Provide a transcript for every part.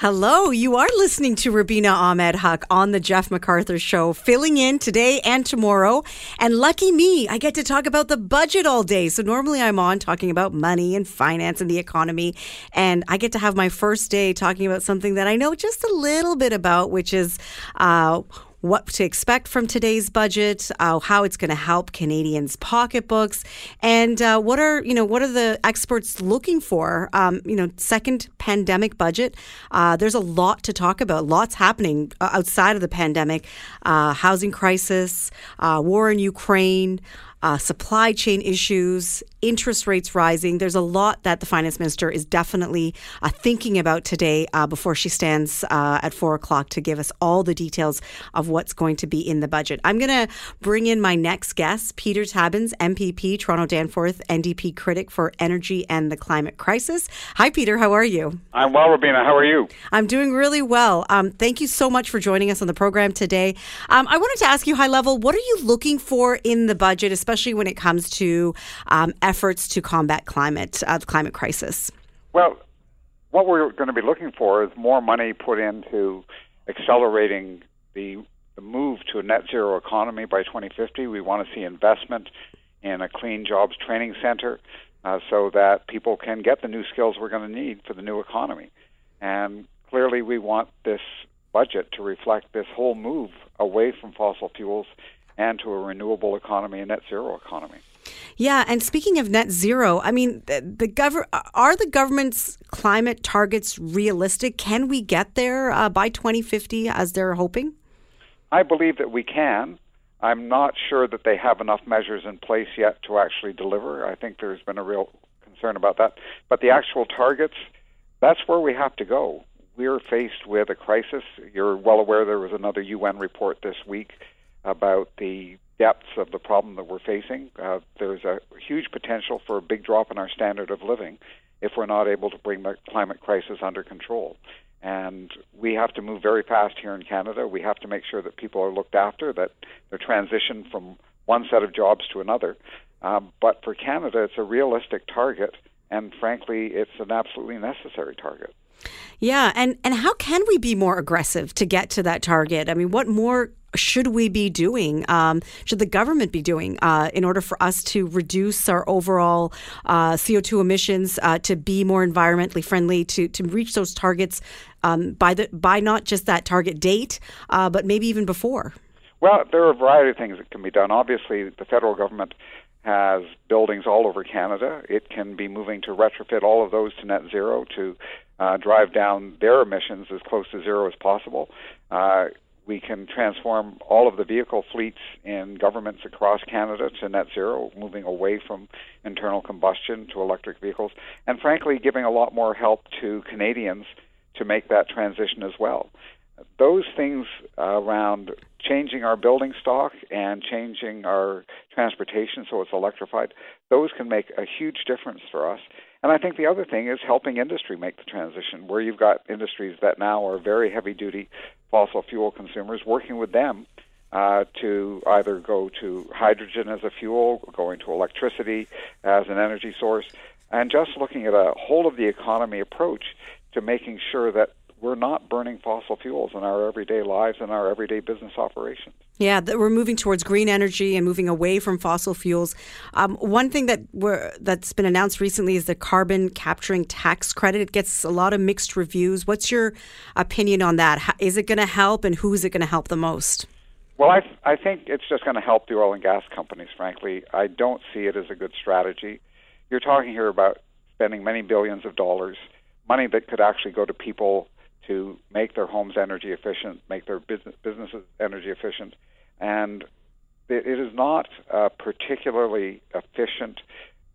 Hello, you are listening to Rubina Ahmed Haq on the Jeff McArthur Show, filling in today and tomorrow. And lucky me, I get to talk about the budget all day. So normally I'm on talking about money and finance and the economy. And I get to have my first day talking about something that I know just a little bit about, which is uh, what to expect from today's budget, uh, how it's going to help Canadians' pocketbooks, and uh, what are you know what are the experts looking for? Um, you know, second pandemic budget. Uh, there's a lot to talk about. Lots happening uh, outside of the pandemic. Uh, housing crisis, uh, war in Ukraine uh, supply chain issues, interest rates rising. There's a lot that the finance minister is definitely uh, thinking about today uh, before she stands uh, at four o'clock to give us all the details of what's going to be in the budget. I'm going to bring in my next guest, Peter Tabuns, MPP, Toronto Danforth, NDP critic for energy and the climate crisis. Hi, Peter. How are you? I'm well, Rubina. How are you? I'm doing really well. Um, thank you so much for joining us on the program today. Um, I wanted to ask you, high level, what are you looking for in the budget, especially when it comes to um, efforts to combat climate uh, the climate crisis? Well, what we're going to be looking for is more money put into accelerating the, the move to a net zero economy by 2050. We want to see investment in a clean jobs training center uh, so that people can get the new skills we're going to need for the new economy. And clearly, we want this budget to reflect this whole move away from fossil fuels and to a renewable economy, a net zero economy. Yeah, and speaking of net zero, I mean, the, the gov- are the government's climate targets realistic? Can we get there uh, by 2050 as they're hoping? I believe that we can. I'm not sure that they have enough measures in place yet to actually deliver. I think there's been a real concern about that. But the actual targets, that's where we have to go. We're faced with a crisis. You're well aware there was another UN report this week about the depths of the problem that we're facing. Uh, there's a huge potential for a big drop in our standard of living if we're not able to bring the climate crisis under control. And we have to move very fast here in Canada. We have to make sure that people are looked after, that they're transitioned from one set of jobs to another. Um, but for Canada, it's a realistic target, and frankly, it's an absolutely necessary target. Yeah, and and how can we be more aggressive to get to that target? I mean, what more should we be doing? Um, should the government be doing uh, in order for us to reduce our overall uh, CO2 emissions, uh, to be more environmentally friendly, to to reach those targets um, by the by not just that target date, uh, but maybe even before? Well, there are a variety of things that can be done. Obviously, the federal government has buildings all over Canada. It can be moving to retrofit all of those to net zero to uh, drive down their emissions as close to zero as possible. Uh, we can transform all of the vehicle fleets in governments across Canada to net zero, moving away from internal combustion to electric vehicles, and frankly, giving a lot more help to Canadians to make that transition as well. Those things around changing our building stock and changing our transportation so it's electrified, those can make a huge difference for us. And I think the other thing is helping industry make the transition, where you've got industries that now are very heavy duty fossil fuel consumers, working with them uh, to either go to hydrogen as a fuel, going to electricity as an energy source, and just looking at a whole of the economy approach to making sure that we're not burning fossil fuels in our everyday lives and our everyday business operations. Yeah, we're moving towards green energy and moving away from fossil fuels. Um, one thing that that's been announced recently is the carbon capturing tax credit. It gets a lot of mixed reviews. What's your opinion on that? Is it going to help, and who is it going to help the most? Well, I, I think it's just going to help the oil and gas companies, frankly. I don't see it as a good strategy. You're talking here about spending many billions of dollars, money that could actually go to people to make their homes energy efficient, make their business, businesses energy efficient, and it, it is not a particularly efficient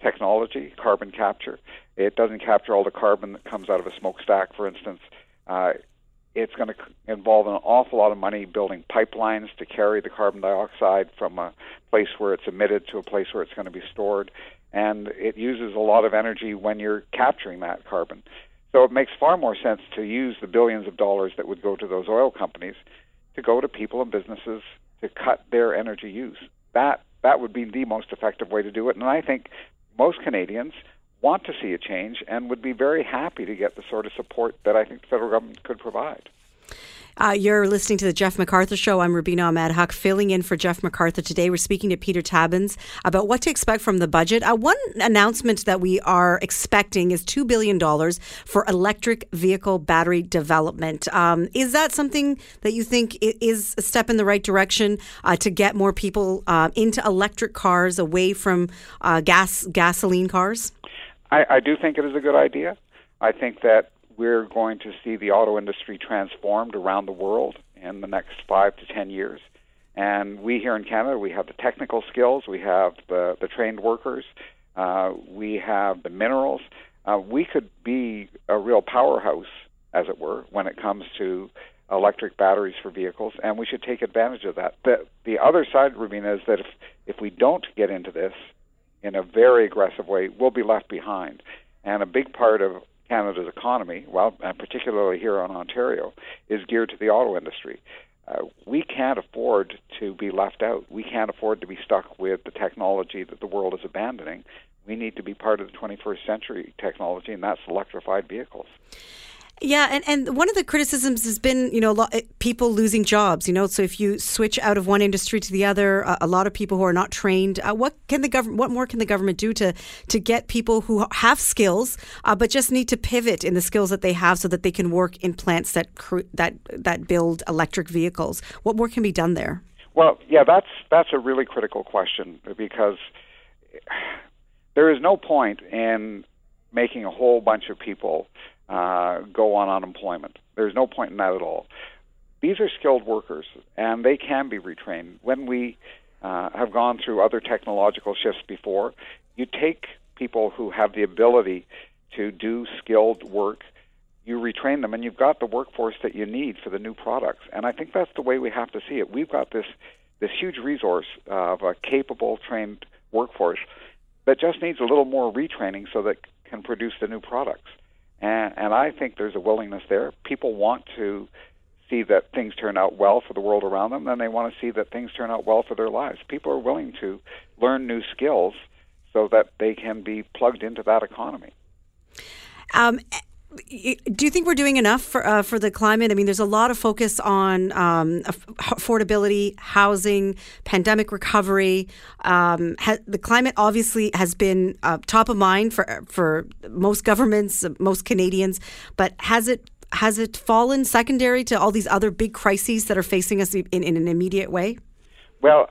technology, carbon capture. It doesn't capture all the carbon that comes out of a smokestack, for instance. Uh, it's going to involve an awful lot of money building pipelines to carry the carbon dioxide from a place where it's emitted to a place where it's going to be stored. And it uses a lot of energy when you're capturing that carbon. So it makes far more sense to use the billions of dollars that would go to those oil companies to go to people and businesses to cut their energy use. That that would be the most effective way to do it. And I think most Canadians want to see a change and would be very happy to get the sort of support that I think the federal government could provide. Uh, you're listening to the Jeff McArthur Show. I'm Rubina Ahmed Haq, filling in for Jeff McArthur today. We're speaking to Peter Tabuns about what to expect from the budget. Uh, one announcement that we are expecting is $2 billion for electric vehicle battery development. Um, is that something that you think is a step in the right direction uh, to get more people uh, into electric cars away from uh, gas gasoline cars? I, I do think it is a good idea. I think that we're going to see the auto industry transformed around the world in the next five to ten years. And we here in Canada, we have the technical skills, we have the, the trained workers, uh, we have the minerals. Uh, we could be a real powerhouse, as it were, when it comes to electric batteries for vehicles, and we should take advantage of that. The, the other side, Rubina, is that if, if we don't get into this in a very aggressive way, we'll be left behind. And a big part of Canada's economy, well, and particularly here in Ontario, is geared to the auto industry. Uh, we can't afford to be left out. We can't afford to be stuck with the technology that the world is abandoning. We need to be part of the 21st century technology, and that's electrified vehicles. Yeah, and, and one of the criticisms has been, you know, lot, people losing jobs. You know, so if you switch out of one industry to the other, a lot of people who are not trained. Uh, what can the government? What more can the government do to to get people who have skills, uh, but just need to pivot in the skills that they have, so that they can work in plants that cr- that that build electric vehicles? What more can be done there? Well, yeah, that's that's a really critical question because there is no point in making a whole bunch of people uh, go on unemployment. There's no point in that at all. These are skilled workers, and they can be retrained. When we uh, have gone through other technological shifts before, you take people who have the ability to do skilled work, you retrain them, and you've got the workforce that you need for the new products. And I think that's the way we have to see it. We've got this this huge resource of a capable, trained workforce that just needs a little more retraining so that can produce the new products. And, and I think there's a willingness there. People want to see that things turn out well for the world around them, and they want to see that things turn out well for their lives. People are willing to learn new skills so that they can be plugged into that economy. Um, do you think we're doing enough for uh, for the climate? I mean, there's a lot of focus on um, affordability, housing, pandemic recovery. Um, ha- the climate obviously has been uh, top of mind for for most governments, most Canadians. But has it has it fallen secondary to all these other big crises that are facing us in, in an immediate way? Well,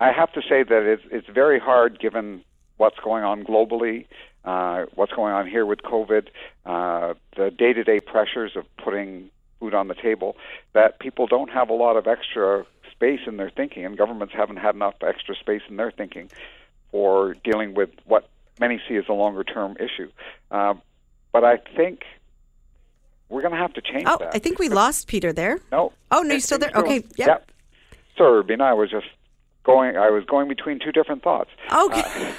I have to say that it's it's very hard given what's going on globally uh, what's going on here with COVID, uh, the day to day pressures of putting food on the table, that people don't have a lot of extra space in their thinking, and governments haven't had enough extra space in their thinking for dealing with what many see as a longer term issue. Uh, but I think we're going to have to change oh, that. I think we lost Peter there. No. Oh, no, you're still there? Okay. Yep. yep. Sorry, Rubina, I was just going, I was going between two different thoughts. Okay.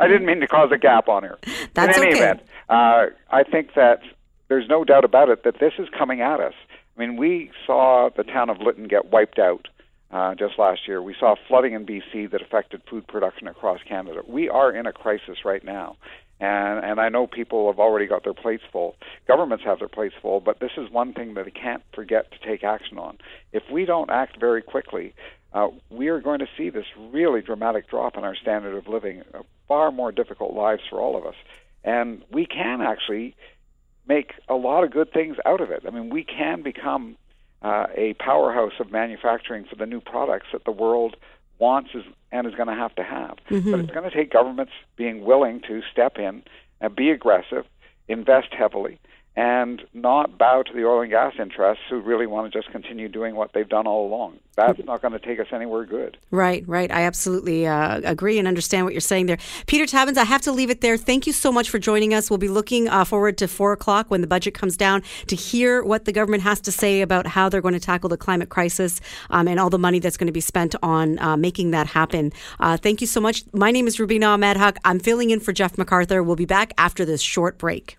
I didn't mean to cause a gap on here. That's In any okay. event, uh, I think that there's no doubt about it that this is coming at us. I mean, we saw the town of Lytton get wiped out uh, just last year. We saw flooding in BC that affected food production across Canada. We are in a crisis right now. And, and I know people have already got their plates full. Governments have their plates full, but this is one thing that they can't forget to take action on. If we don't act very quickly, uh, we are going to see this really dramatic drop in our standard of living, uh, far more difficult lives for all of us. And we can actually make a lot of good things out of it. I mean, we can become uh, a powerhouse of manufacturing for the new products that the world wants is, and is going to have to have. Mm-hmm. But it's going to take governments being willing to step in and be aggressive, invest heavily, and not bow to the oil and gas interests who really want to just continue doing what they've done all along. That's not going to take us anywhere good. Right, right. I absolutely uh, agree and understand what you're saying there. Peter Tabuns, I have to leave it there. Thank you so much for joining us. We'll be looking uh, forward to four o'clock when the budget comes down to hear what the government has to say about how they're going to tackle the climate crisis um, and all the money that's going to be spent on uh, making that happen. Uh, thank you so much. My name is Rubina Ahmed Haq. I'm filling in for Jeff McArthur. We'll be back after this short break.